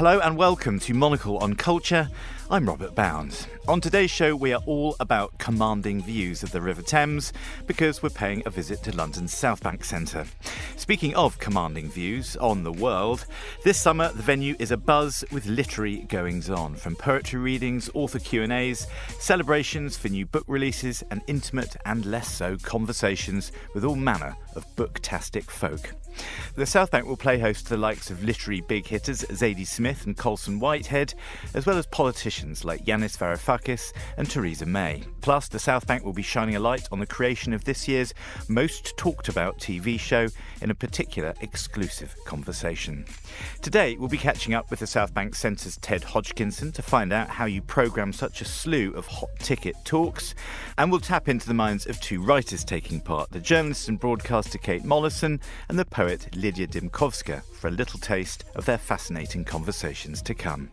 Hello and welcome to Monocle on Culture. I'm Robert Bound. On today's show, we are all about commanding views of the River Thames because we're paying a visit to London's Southbank Centre. Speaking of commanding views on the world, this summer the venue is abuzz with literary goings on, from poetry readings, author Q&As, celebrations for new book releases, and intimate and less so conversations with all manner of booktastic folk. The South Bank will play host to the likes of literary big hitters Zadie Smith and Colson Whitehead, as well as politicians like Yanis Varoufakis and Theresa May. Plus, the South Bank will be shining a light on the creation of this year's most talked about TV show in a particular exclusive conversation. Today, we'll be catching up with the Southbank Centre's Ted Hodgkinson to find out how you programme such a slew of hot ticket talks, and we'll tap into the minds of two writers taking part the journalist and broadcaster Kate Molleson and the poet Lidija Dimkovska for a little taste of their fascinating conversations to come.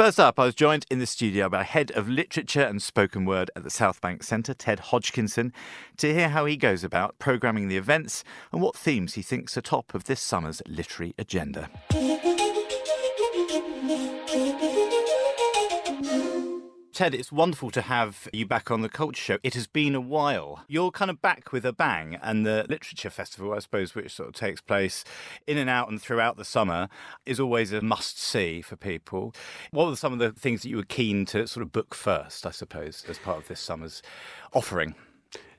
First up, I was joined in the studio by Head of Literature and Spoken Word at the Southbank Centre, Ted Hodgkinson, to hear how he goes about programming the events and what themes he thinks are top of this summer's literary agenda. Ted, it's wonderful to have you back on the Culture Show. It has been a while. You're kind of back with a bang, and the Literature Festival, I suppose, which sort of takes place in and out and throughout the summer, is always a must see for people. What were some of the things that you were keen to sort of book first, I suppose, as part of this summer's offering?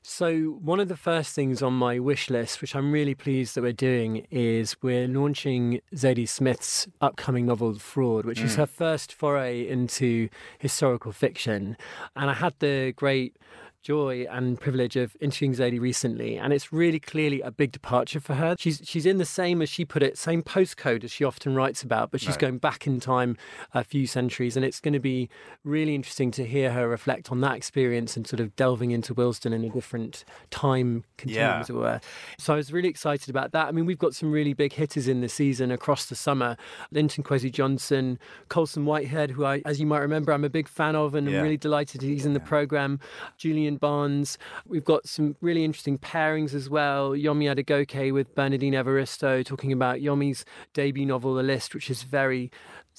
So, one of the first things on my wish list, which I'm really pleased that we're doing, is we're launching Zadie Smith's upcoming novel, Fraud, which mm. is her first foray into historical fiction. And I had the great joy and privilege of interviewing Zadie recently, and it's really clearly a big departure for her. She's she's in the same, as she put it, same postcode as she often writes about, but she's right. going back in time a few centuries, and it's going to be really interesting to hear her reflect on that experience and sort of delving into Willesden in a different time continuum, yeah. as it were. So I was really excited about that. I mean, we've got some really big hitters in the season across the summer. Linton Kwesi Johnson, Colson Whitehead, who I, as you might remember, I'm a big fan of, and yeah. I'm really delighted he's in the program. Julian Barnes. We've got some really interesting pairings as well. Yomi Adegoke with Bernardine Evaristo talking about Yomi's debut novel, The List, which is very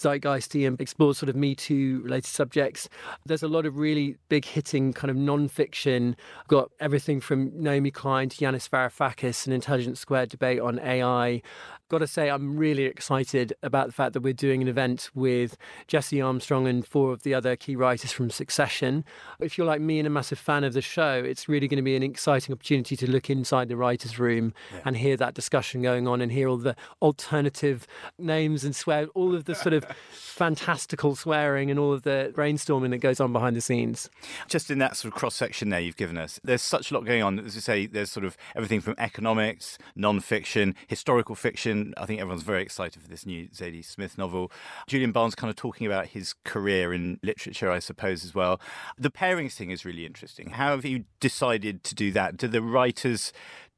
zeitgeisty and explores sort of Me Too related subjects. There's a lot of really big hitting kind of non-fiction. Got everything from Naomi Klein to Yanis Varoufakis, an intelligence squared debate on AI. Got to say, I'm really excited about the fact that we're doing an event with Jesse Armstrong and four of the other key writers from Succession. If you're like me and a massive fan of the show, it's really going to be an exciting opportunity to look inside the writers' room yeah. and hear that discussion going on and hear all the alternative names and swear, all of the sort of fantastical swearing and all of the brainstorming that goes on behind the scenes. Just in that sort of cross section there you've given us, there's such a lot going on. As you say, there's sort of everything from economics, non fiction, historical fiction. I think everyone's very excited for this new Zadie Smith novel. Julian Barnes kind of talking about his career in literature, I suppose, as well. The pairings thing is really interesting. How have you decided to do that? Do the writers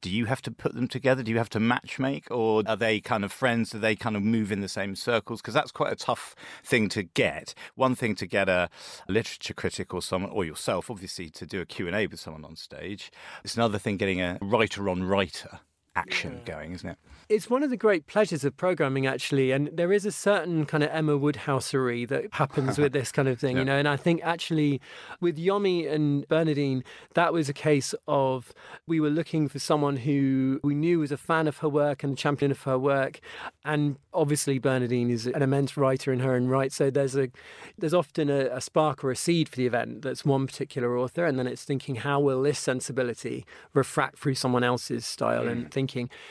do you have to put them together? Do you have to matchmake, or are they kind of friends? Do they kind of move in the same circles? Because that's quite a tough thing to get. One thing to get a literature critic or someone, or yourself, obviously, to do a Q and A with someone on stage. It's another thing getting a writer on writer action yeah. going, isn't it? It's one of the great pleasures of programming, actually, and there is a certain kind of Emma Woodhousery that happens with this kind of thing, yeah. you know. And I think actually, with Yomi and Bernardine, that was a case of we were looking for someone who we knew was a fan of her work and a champion of her work, and obviously Bernardine is an immense writer in her own right. So there's a there's often a, a spark or a seed for the event that's one particular author, and then it's thinking how will this sensibility refract through someone else's style mm. and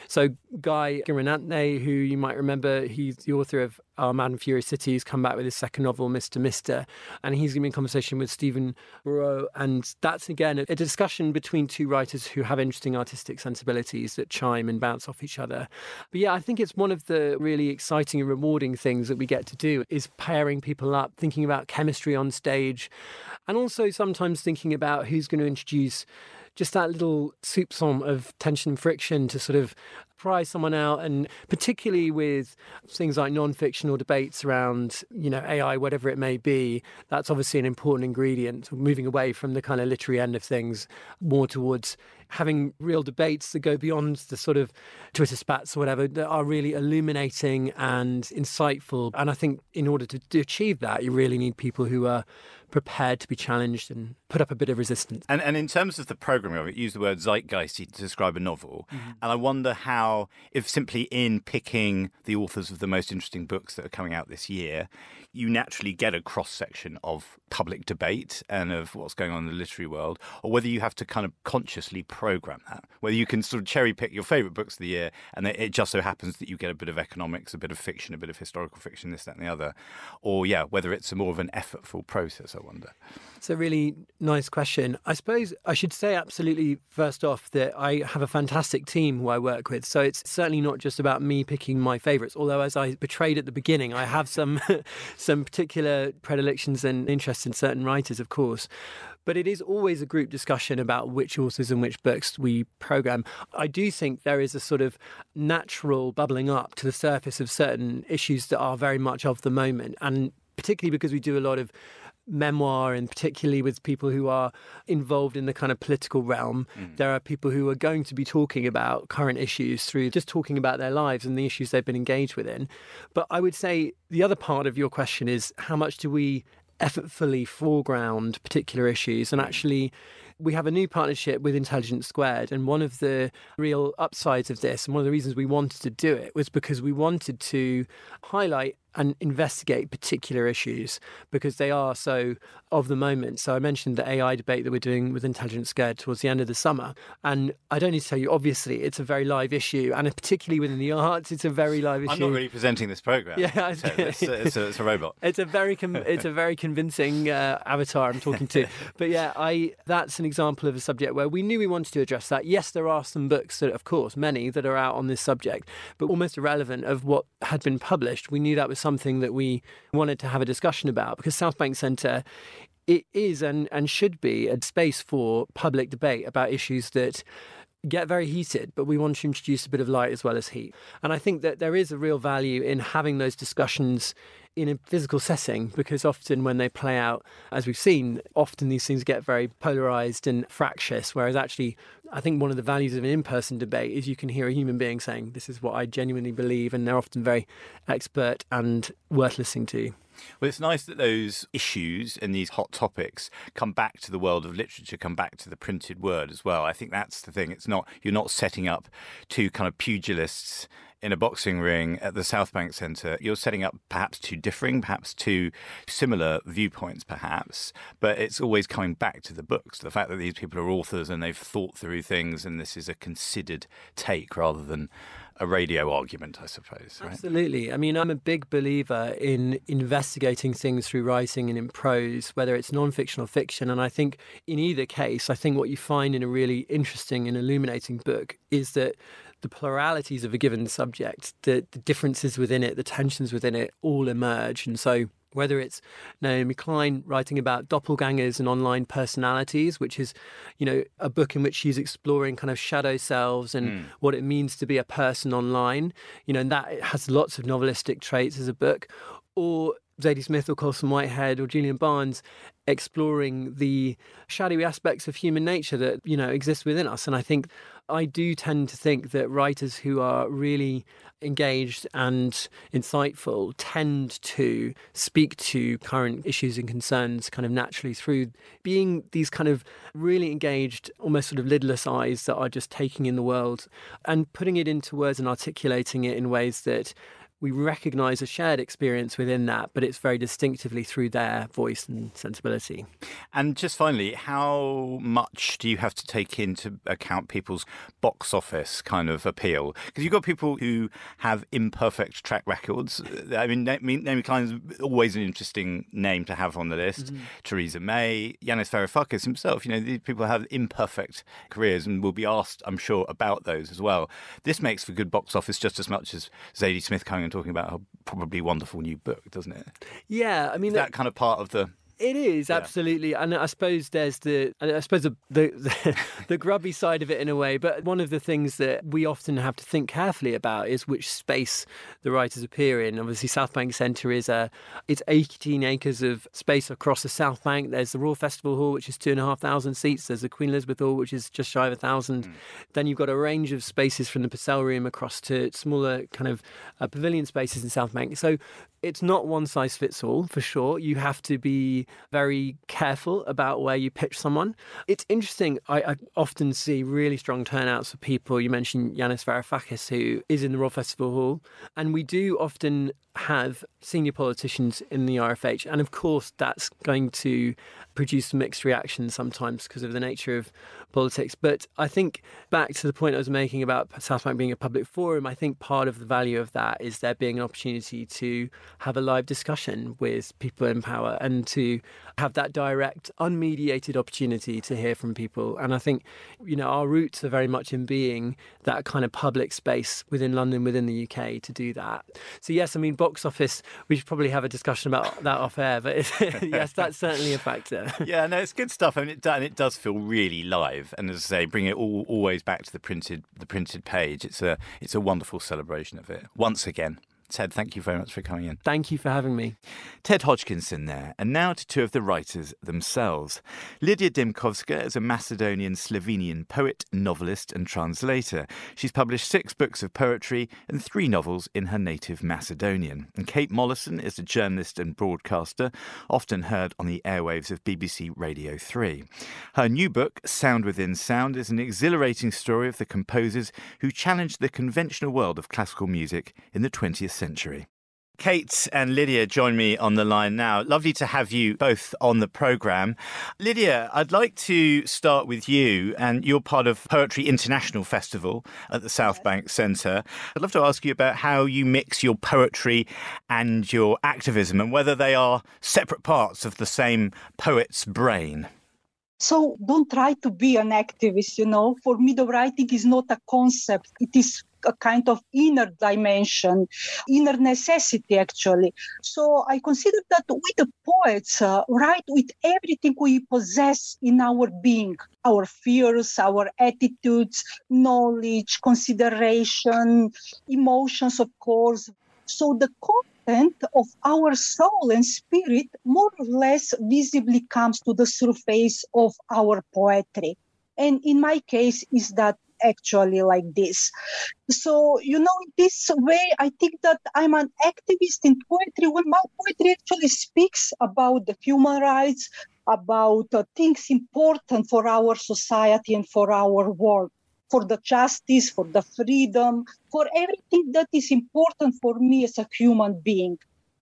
So Guy Gunaratne, who you might remember, he's the author of Our Mad and Furious City, he's come back with his second novel, Mr. Mister, and he's going to be in conversation with Stephen Moreau. And that's, again, a discussion between two writers who have interesting artistic sensibilities that chime and bounce off each other. But yeah, I think it's one of the really exciting and rewarding things that we get to do is pairing people up, thinking about chemistry on stage, and also sometimes thinking about who's going to introduce just that little soupçon of tension and friction to sort of pry someone out, and particularly with things like non-fictional debates around, you know, AI, whatever it may be, that's obviously an important ingredient. Moving away from the kind of literary end of things, more towards having real debates that go beyond the sort of Twitter spats or whatever that are really illuminating and insightful. And I think in order to, to achieve that, you really need people who are prepared to be challenged and put up a bit of resistance. And, and in terms of the programming of it, use the word zeitgeist to describe a novel. Mm-hmm. And I wonder how, if simply in picking the authors of the most interesting books that are coming out this year, you naturally get a cross section of public debate and of what's going on in the literary world, or whether you have to kind of consciously program that, whether you can sort of cherry pick your favourite books of the year, and it just so happens that you get a bit of economics, a bit of fiction, a bit of historical fiction, this, that, and the other, or yeah, whether it's a more of an effortful process I wonder? It's a really nice question. I suppose I should say absolutely first off that I have a fantastic team who I work with. So it's certainly not just about me picking my favourites. Although, as I betrayed at the beginning, I have some some particular predilections and interests in certain writers, of course but it is always a group discussion about which authors and which books we program. I do think there is a sort of natural bubbling up to the surface of certain issues that are very much of the moment, and particularly because we do a lot of memoir and particularly with people who are involved in the kind of political realm mm. there are people who are going to be talking about current issues through just talking about their lives and the issues they've been engaged within but i would say the other part of your question is how much do we effortfully foreground particular issues and actually we have a new partnership with Intelligence Squared, and one of the real upsides of this, and one of the reasons we wanted to do it, was because we wanted to highlight and investigate particular issues because they are so of the moment. So I mentioned the AI debate that we're doing with Intelligence Squared towards the end of the summer. And I don't need to tell you, obviously, it's a very live issue. And particularly within the arts, it's a very live issue. I'm not really presenting this program. Yeah, so it's, a, it's, a, it's, a, robot. It's a very, com- it's a very convincing uh, avatar I'm talking to. but yeah, I that's an example of a subject where we knew we wanted to address that. Yes, there are some books that, of course, many that are out on this subject, but almost irrelevant of what had been published. We knew that was something that we wanted to have a discussion about because Southbank Centre it is and, and should be a space for public debate about issues that get very heated, but we want to introduce a bit of light as well as heat. And I think that there is a real value in having those discussions in a physical setting because often when they play out, as we've seen, often these things get very polarized and fractious. Whereas actually, I think one of the values of an in person debate is you can hear a human being saying, This is what I genuinely believe, and they're often very expert and worth listening to. Well, it's nice that those issues and these hot topics come back to the world of literature, come back to the printed word as well. I think that's the thing. It's not you're not setting up two kind of pugilists in a boxing ring at the Southbank Centre, you're setting up perhaps two differing, perhaps two similar viewpoints, perhaps, but it's always coming back to the books. The fact that these people are authors and they've thought through things and this is a considered take rather than a radio argument, I suppose. Right? Absolutely. I mean, I'm a big believer in investigating things through writing and in prose, whether it's non-fiction or fiction. And I think in either case, I think what you find in a really interesting and illuminating book is that the pluralities of a given subject, the, the differences within it, the tensions within it all emerge. And so whether it's Naomi Klein writing about doppelgangers and online personalities, which is, you know, a book in which she's exploring kind of shadow selves and mm. what it means to be a person online, you know, and that has lots of novelistic traits as a book, or Zadie Smith or Colson Whitehead or Julian Barnes exploring the shadowy aspects of human nature that, you know, exist within us. And I think I do tend to think that writers who are really engaged and insightful tend to speak to current issues and concerns kind of naturally through being these kind of really engaged, almost sort of lidless eyes that are just taking in the world and putting it into words and articulating it in ways that we recognize a shared experience within that, but it's very distinctively through their voice and sensibility. And just finally, how much do you have to take into account people's box office kind of appeal? Because you've got people who have imperfect track records. I mean, Naomi Klein is always an interesting name to have on the list. Mm-hmm. Theresa May, Yanis Varoufakis himself. You know, these people have imperfect careers and will be asked, I'm sure, about those as well. This makes for good box office just as much as Zadie Smith coming talking about a probably wonderful new book, doesn't it? Yeah, I mean Is that kind of part of the It is yeah. absolutely, and I suppose there's the, I suppose the, the the grubby side of it in a way. But one of the things that we often have to think carefully about is which space the writers appear in. Obviously, Southbank Centre is a it's 18 acres of space across the South Bank. There's the Royal Festival Hall, which is two and a half thousand seats. There's the Queen Elizabeth Hall, which is just shy of a thousand. Mm. Then you've got a range of spaces from the Purcell Room across to smaller kind of uh, pavilion spaces in South Bank. So it's not one size fits all for sure. You have to be very careful about where you pitch someone. It's interesting. I, I often see really strong turnouts for people. You mentioned Yanis Varoufakis, who is in the Royal Festival Hall, and we do often have senior politicians in the RFH, and of course that's going to produce mixed reactions sometimes because of the nature of politics. But I think back to the point I was making about South Bank being a public forum, I think part of the value of that is there being an opportunity to have a live discussion with people in power and to have that direct, unmediated opportunity to hear from people. And I think, you know, our roots are very much in being that kind of public space within London, within the UK to do that. So, yes, I mean, box office, we should probably have a discussion about that off air, but yes, that's certainly a factor. yeah, no, it's good stuff. I mean, it, and it does feel really live. And as I say, bring it all always back to the printed the printed page. It's a it's a wonderful celebration of it once again. Ted, thank you very much for coming in. Thank you for having me. Ted Hodgkinson there. And now to two of the writers themselves. Lidija Dimkovska is a Macedonian Slovenian poet, novelist, and translator. She's published six books of poetry and three novels in her native Macedonian. And Kate Molleson is a journalist and broadcaster, often heard on the airwaves of BBC Radio 3. Her new book, Sound Within Sound, is an exhilarating story of the composers who challenged the conventional world of classical music in the 20th century century. Kate and Lidija join me on the line now. Lovely to have you both on the programme. Lidija, I'd like to start with you, and you're part of Poetry International Festival at the Southbank Centre. I'd love to ask you about how you mix your poetry and your activism and whether they are separate parts of the same poet's brain. So don't try to be an activist, you know. For me, the writing is not a concept, it is a kind of inner dimension, inner necessity, actually. So I consider that we, the poets, uh, write with everything we possess in our being our fears, our attitudes, knowledge, consideration, emotions, of course. So the content of our soul and spirit more or less visibly comes to the surface of our poetry. And in my case, is that actually like this. So, you know, in this way, I think that I'm an activist in poetry when my poetry actually speaks about the human rights, about uh, things important for our society and for our world for the justice, for the freedom, for everything that is important for me as a human being.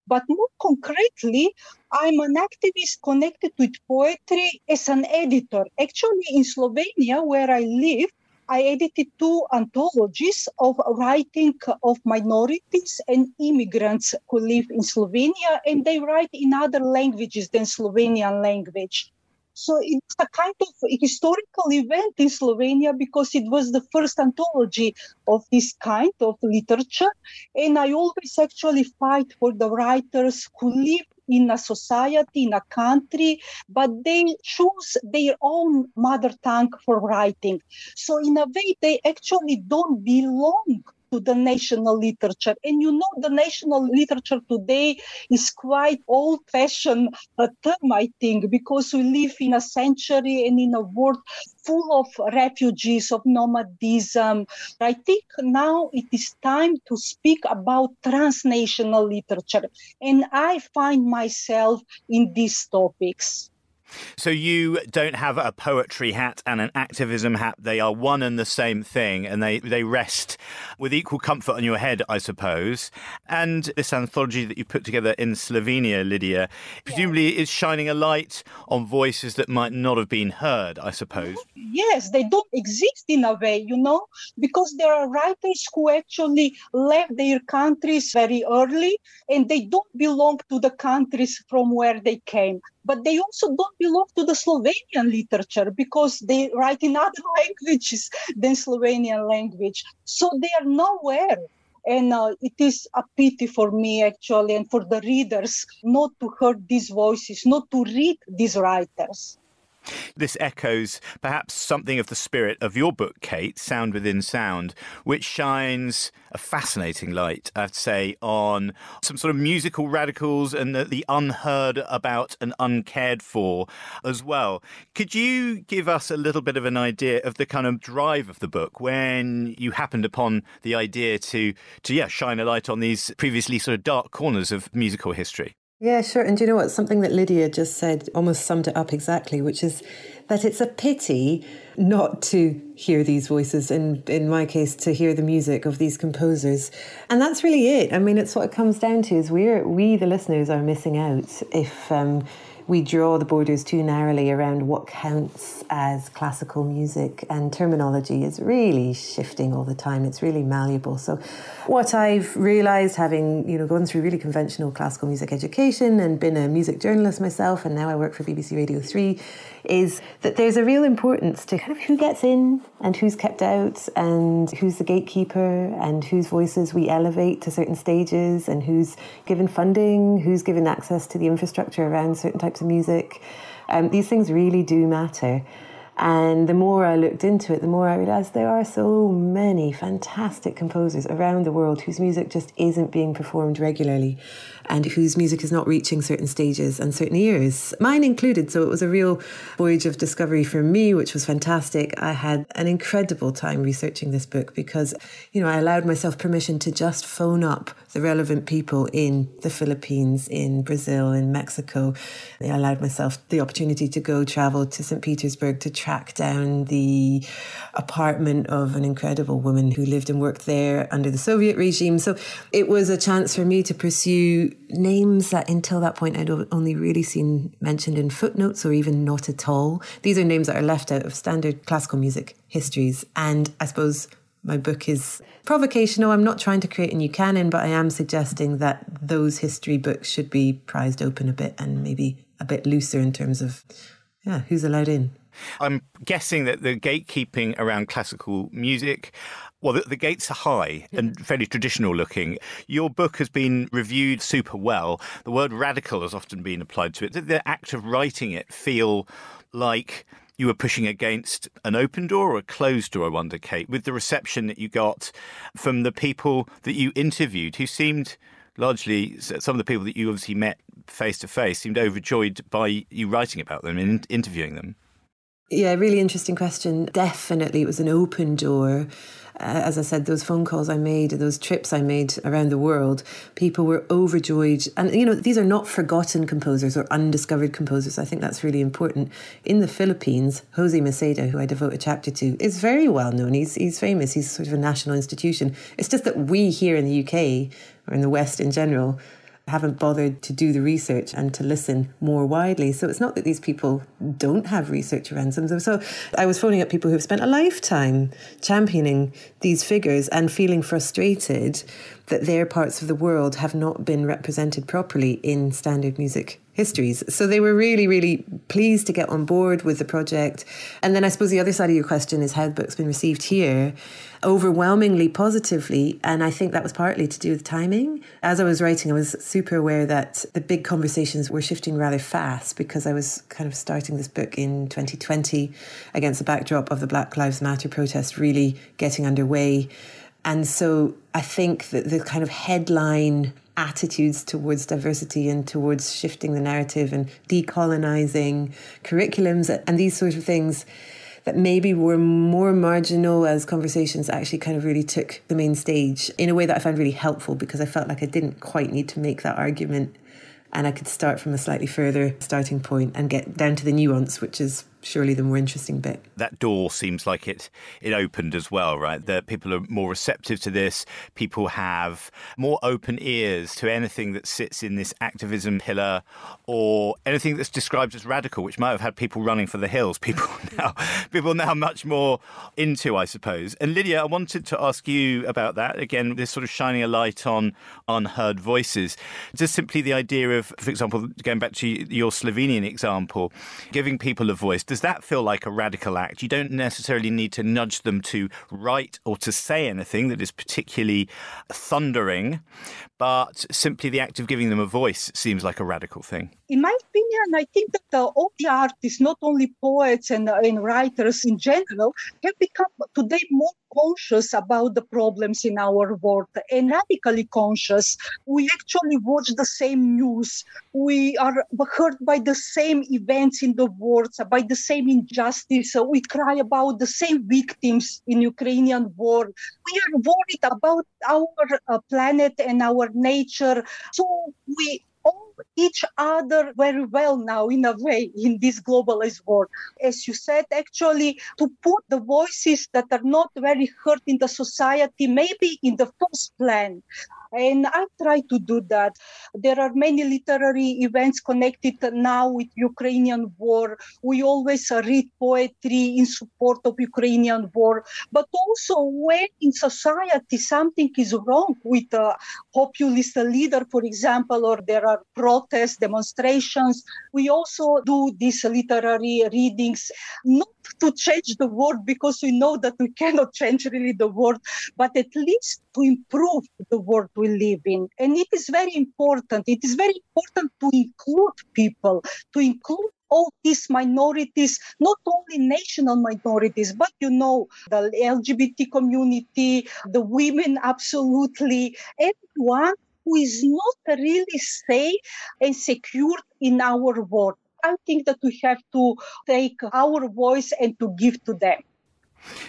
But more concretely, I'm an activist connected with poetry as an editor. Actually, in Slovenia, where I live, I edited two anthologies of writing of minorities and immigrants who live in Slovenia, and they write in other languages than Slovenian language. So it's a kind of historical event in Slovenia because it was the first anthology of this kind of literature. And I always actually fight for the writers who live in a society, in a country, but they choose their own mother tongue for writing. So, in a way, they actually don't belong to the national literature. And you know, the national literature today is quite old fashioned term, I think, because we live in a century and in a world full of refugees, of nomadism. I think now it is time to speak about transnational literature. And I find myself in these topics. So you don't have a poetry hat and an activism hat. They are one and the same thing, and they, they rest with equal comfort on your head, I suppose. And this anthology that you put together in Slovenia, Lidija, presumably is shining a light on voices that might not have been heard, I suppose. Yes, they don't exist in a way, you know, because there are writers who actually left their countries very early and they don't belong to the countries from where they came but they also don't belong to the Slovenian literature because they write in other languages than Slovenian language. So they are nowhere. And uh, it is a pity for me, actually, and for the readers not to hear these voices, not to read these writers. This echoes perhaps something of the spirit of your book, Kate, Sound Within Sound, which shines a fascinating light, I have to say, on some sort of musical radicals and the, the unheard about and uncared for as well. Could you give us a little bit of an idea of the kind of drive of the book when you happened upon the idea to, to yeah, shine a light on these previously sort of dark corners of musical history? Yeah, sure. And you know what? Something that Lidija just said almost summed it up exactly, which is that it's a pity not to hear these voices and in my case to hear the music of these composers and that's really it i mean it's what it comes down to is we're we the listeners are missing out if um, we draw the borders too narrowly around what counts as classical music, and terminology is really shifting all the time. It's really malleable. So, what I've realized, having you know gone through really conventional classical music education and been a music journalist myself, and now I work for BBC Radio Three, is that there's a real importance to kind of who gets in and who's kept out, and who's the gatekeeper, and whose voices we elevate to certain stages, and who's given funding, who's given access to the infrastructure around certain types of music. Um, these things really do matter. And the more I looked into it, the more I realized there are so many fantastic composers around the world whose music just isn't being performed regularly and whose music is not reaching certain stages and certain ears, mine included. So it was a real voyage of discovery for me, which was fantastic. I had an incredible time researching this book because, you know, I allowed myself permission to just phone up the relevant people in the Philippines, in Brazil, in Mexico. I allowed myself the opportunity to go travel to St. Petersburg to track down the apartment of an incredible woman who lived and worked there under the Soviet regime. So it was a chance for me to pursue names that until that point I'd only really seen mentioned in footnotes or even not at all. These are names that are left out of standard classical music histories. And I suppose my book is provocational. I'm not trying to create a new canon, but I am suggesting that those history books should be prized open a bit and maybe a bit looser in terms of yeah, who's allowed in. I'm guessing that the gatekeeping around classical music well, the, the, gates are high and fairly traditional looking. Your book has been reviewed super well. The word radical has often been applied to it. Did the act of writing it feel like you were pushing against an open door or a closed door, I wonder, Kate, with the reception that you got from the people that you interviewed who seemed largely, some of the people that you obviously met face to face seemed overjoyed by you writing about them and interviewing them? Yeah, really interesting question. Definitely, it was an open door. Uh, as I said, those phone calls I made, those trips I made around the world, people were overjoyed. And, you know, these are not forgotten composers or undiscovered composers. I think that's really important. In the Philippines, Jose Maceda, who I devote a chapter to, is very well known. He's, he's famous. He's sort of a national institution. It's just that we here in the UK, or in the West in general, haven't bothered to do the research and to listen more widely. So it's not that these people don't have research around them. So I was phoning up people who've spent a lifetime championing these figures and feeling frustrated that their parts of the world have not been represented properly in standard music histories. So they were really, really pleased to get on board with the project. And then I suppose the other side of your question is how the book's been received here. Overwhelmingly positively. And I think that was partly to do with timing. As I was writing, I was super aware that the big conversations were shifting rather fast because I was kind of starting this book in 2020 against the backdrop of the Black Lives Matter protest really getting underway. And so I think that the kind of headline attitudes towards diversity and towards shifting the narrative and decolonizing curriculums and these sort of things that maybe were more marginal as conversations actually kind of really took the main stage in a way that I found really helpful because I felt like I didn't quite need to make that argument and I could start from a slightly further starting point and get down to the nuance, which is surely the more interesting bit. That door seems like it it opened as well, right? That people are more receptive to this. People have more open ears to anything that sits in this activism pillar or anything that's described as radical, which might have had people running for the hills. People now people now much more into, I suppose. And Lidija, I wanted to ask you about that. Again, this sort of shining a light on unheard voices. Just simply the idea of, for example, going back to your Slovenian example, giving people a voice does that feel like a radical act? You don't necessarily need to nudge them to write or to say anything that is particularly thundering, but simply the act of giving them a voice seems like a radical thing. In my opinion, I think that uh, all the artists, not only poets and, uh, and writers in general, have become today more conscious about the problems in our world and radically conscious. We actually watch the same news. We are hurt by the same events in the world, by the same injustice. We cry about the same victims in Ukrainian war. We are worried about our uh, planet and our nature. So we each other very well now in a way in this globalized world. As you said actually to put the voices that are not very heard in the society maybe in the first plan and I try to do that. There are many literary events connected now with Ukrainian war. We always read poetry in support of Ukrainian war, but also when in society something is wrong with a populist leader, for example, or there are protests, demonstrations, we also do these literary readings, not to change the world because we know that we cannot change really the world, but at least to improve the world we live in. And it is very important. It is very important to include people, to include all these minorities, not only national minorities, but you know, the LGBT community, the women, absolutely, everyone who is not really safe and secure in our world. I think that we have to take our voice and to give to them.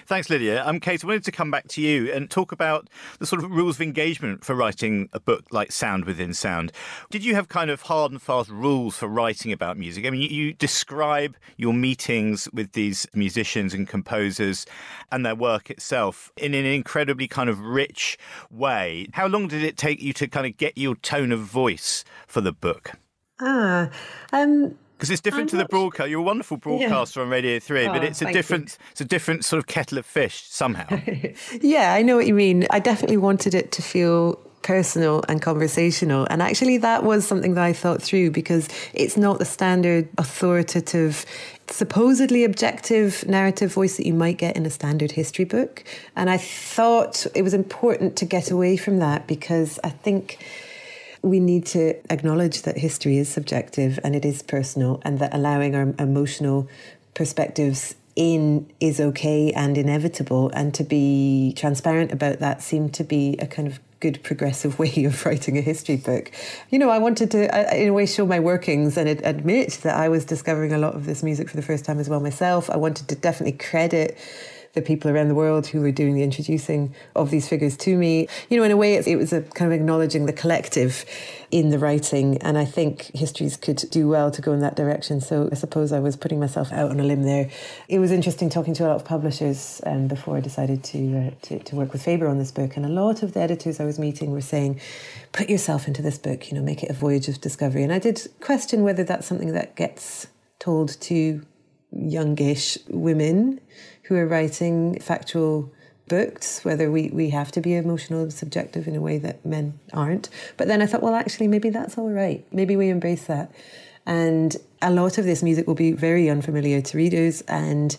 Thanks, Lidija. Um, Kate, I wanted to come back to you and talk about the sort of rules of engagement for writing a book like Sound Within Sound. Did you have kind of hard and fast rules for writing about music? I mean, you, you describe your meetings with these musicians and composers and their work itself in an incredibly kind of rich way. How long did it take you to kind of get your tone of voice for the book? Ah, um, because it's different I'm to the broadcast. You're a wonderful broadcaster yeah. on Radio Three, oh, but it's a different, you. it's a different sort of kettle of fish somehow. yeah, I know what you mean. I definitely wanted it to feel personal and conversational. And actually, that was something that I thought through because it's not the standard authoritative, supposedly objective narrative voice that you might get in a standard history book. And I thought it was important to get away from that because I think we need to acknowledge that history is subjective and it is personal, and that allowing our emotional perspectives in is okay and inevitable. And to be transparent about that seemed to be a kind of good progressive way of writing a history book. You know, I wanted to, in a way, show my workings and admit that I was discovering a lot of this music for the first time as well myself. I wanted to definitely credit the people around the world who were doing the introducing of these figures to me. You know, in a way, it, it was a kind of acknowledging the collective in the writing, and I think histories could do well to go in that direction. So I suppose I was putting myself out on a limb there. It was interesting talking to a lot of publishers um, before I decided to, uh, to to work with Faber on this book, and a lot of the editors I was meeting were saying, "Put yourself into this book. You know, make it a voyage of discovery." And I did question whether that's something that gets told to youngish women who are writing factual books, whether we, we have to be emotional and subjective in a way that men aren't. But then I thought, well, actually, maybe that's all right. Maybe we embrace that. And a lot of this music will be very unfamiliar to readers and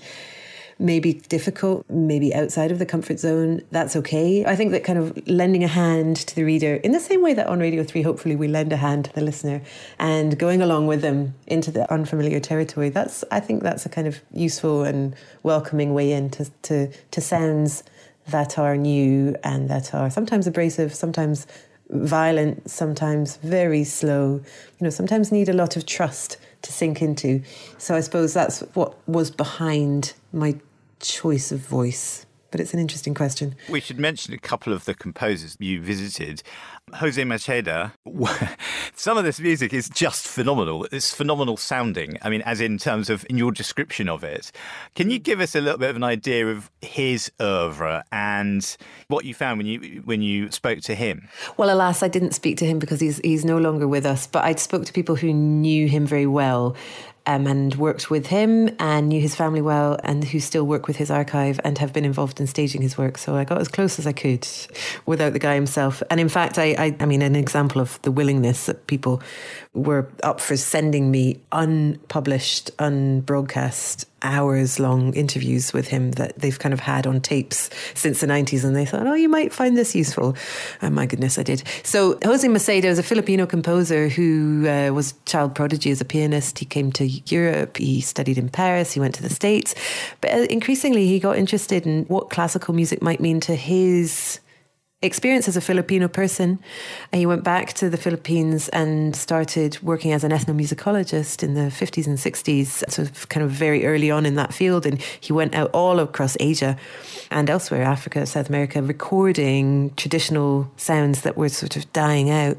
maybe difficult, maybe outside of the comfort zone, that's okay. I think that kind of lending a hand to the reader, in the same way that on Radio 3, hopefully we lend a hand to the listener and going along with them into the unfamiliar territory, that's, I think that's a kind of useful and welcoming way into to, to sounds that are new and that are sometimes abrasive, sometimes violent, sometimes very slow, you know, sometimes need a lot of trust to sink into. So I suppose that's what was behind my choice of voice. But it's an interesting question. We should mention a couple of the composers you visited. Jose Maceda, some of this music is just phenomenal. It's phenomenal sounding. I mean, as in terms of in your description of it. Can you give us a little bit of an idea of his oeuvre and what you found when you when you spoke to him? Well, alas, I didn't speak to him because he's he's no longer with us. But I spoke to people who knew him very well, um, and worked with him and knew his family well and who still work with his archive and have been involved in staging his work. So I got as close as I could without the guy himself. And in fact, I, I, I mean, an example of the willingness that people were up for sending me unpublished, unbroadcast hours long interviews with him that they've kind of had on tapes since the 90s. And they thought, oh, you might find this useful. And my goodness, I did. So Jose Maceda is a Filipino composer who uh, was child prodigy as a pianist. He came to Europe, he studied in Paris, he went to the States. But uh, increasingly, he got interested in what classical music might mean to his experience as a Filipino person. And he went back to the Philippines and started working as an ethnomusicologist in the 50s and 60s, so kind of very early on in that field. And he went out all across Asia and elsewhere, Africa, South America, recording traditional sounds that were sort of dying out.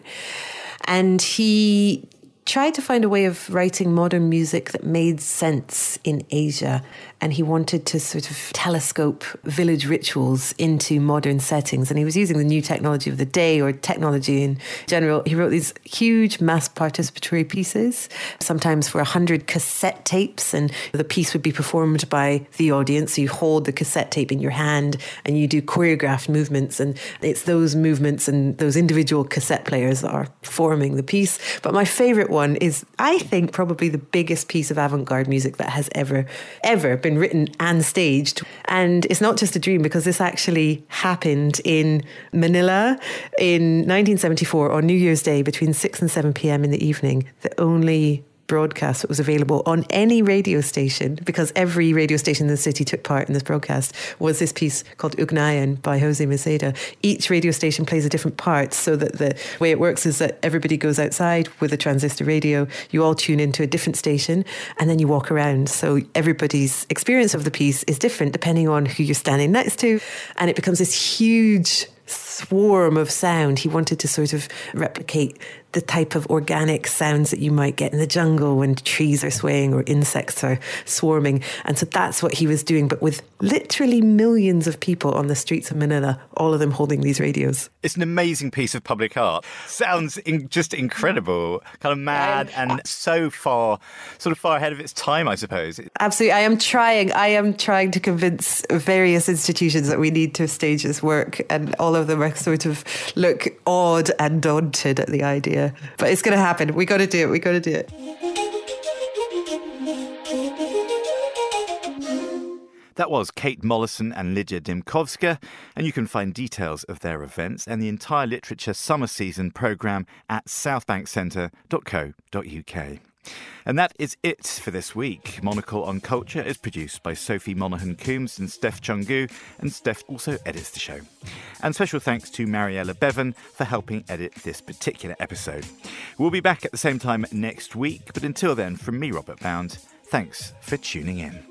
And he tried to find a way of writing modern music that made sense in Asia and he wanted to sort of telescope village rituals into modern settings. And he was using the new technology of the day or technology in general. He wrote these huge mass participatory pieces, sometimes for 100 cassette tapes, and the piece would be performed by the audience. So you hold the cassette tape in your hand and you do choreographed movements. And it's those movements and those individual cassette players that are forming the piece. But my favorite one is, I think, probably the biggest piece of avant garde music that has ever, ever been been written and staged. And it's not just a dream because this actually happened in Manila in 1974 on New Year's Day between 6 and 7 p.m. in the evening. The only broadcast that was available on any radio station, because every radio station in the city took part in this broadcast, was this piece called Ugnayan by Jose Maceda. Each radio station plays a different part, so that the way it works is that everybody goes outside with a transistor radio, you all tune into a different station, and then you walk around. So everybody's experience of the piece is different depending on who you're standing next to, and it becomes this huge swarm of sound. He wanted to sort of replicate the type of organic sounds that you might get in the jungle when trees are swaying or insects are swarming. And so that's what he was doing, but with literally millions of people on the streets of Manila, all of them holding these radios. It's an amazing piece of public art. Sounds in, just incredible, kind of mad and so far, sort of far ahead of its time, I suppose. Absolutely. I am trying, I am trying to convince various institutions that we need to stage this work, and all of them are sort of look awed and daunted at the idea. But it's going to happen. We got to do it. We got to do it. That was Kate Molleson and Lidija Dimkovska, and you can find details of their events and the entire literature summer season programme at southbankcentre.co.uk. And that is it for this week. Monocle on Culture is produced by Sophie Monaghan Coombs and Steph Chungu, and Steph also edits the show. And special thanks to Mariella Bevan for helping edit this particular episode. We'll be back at the same time next week, but until then, from me, Robert Bound, thanks for tuning in.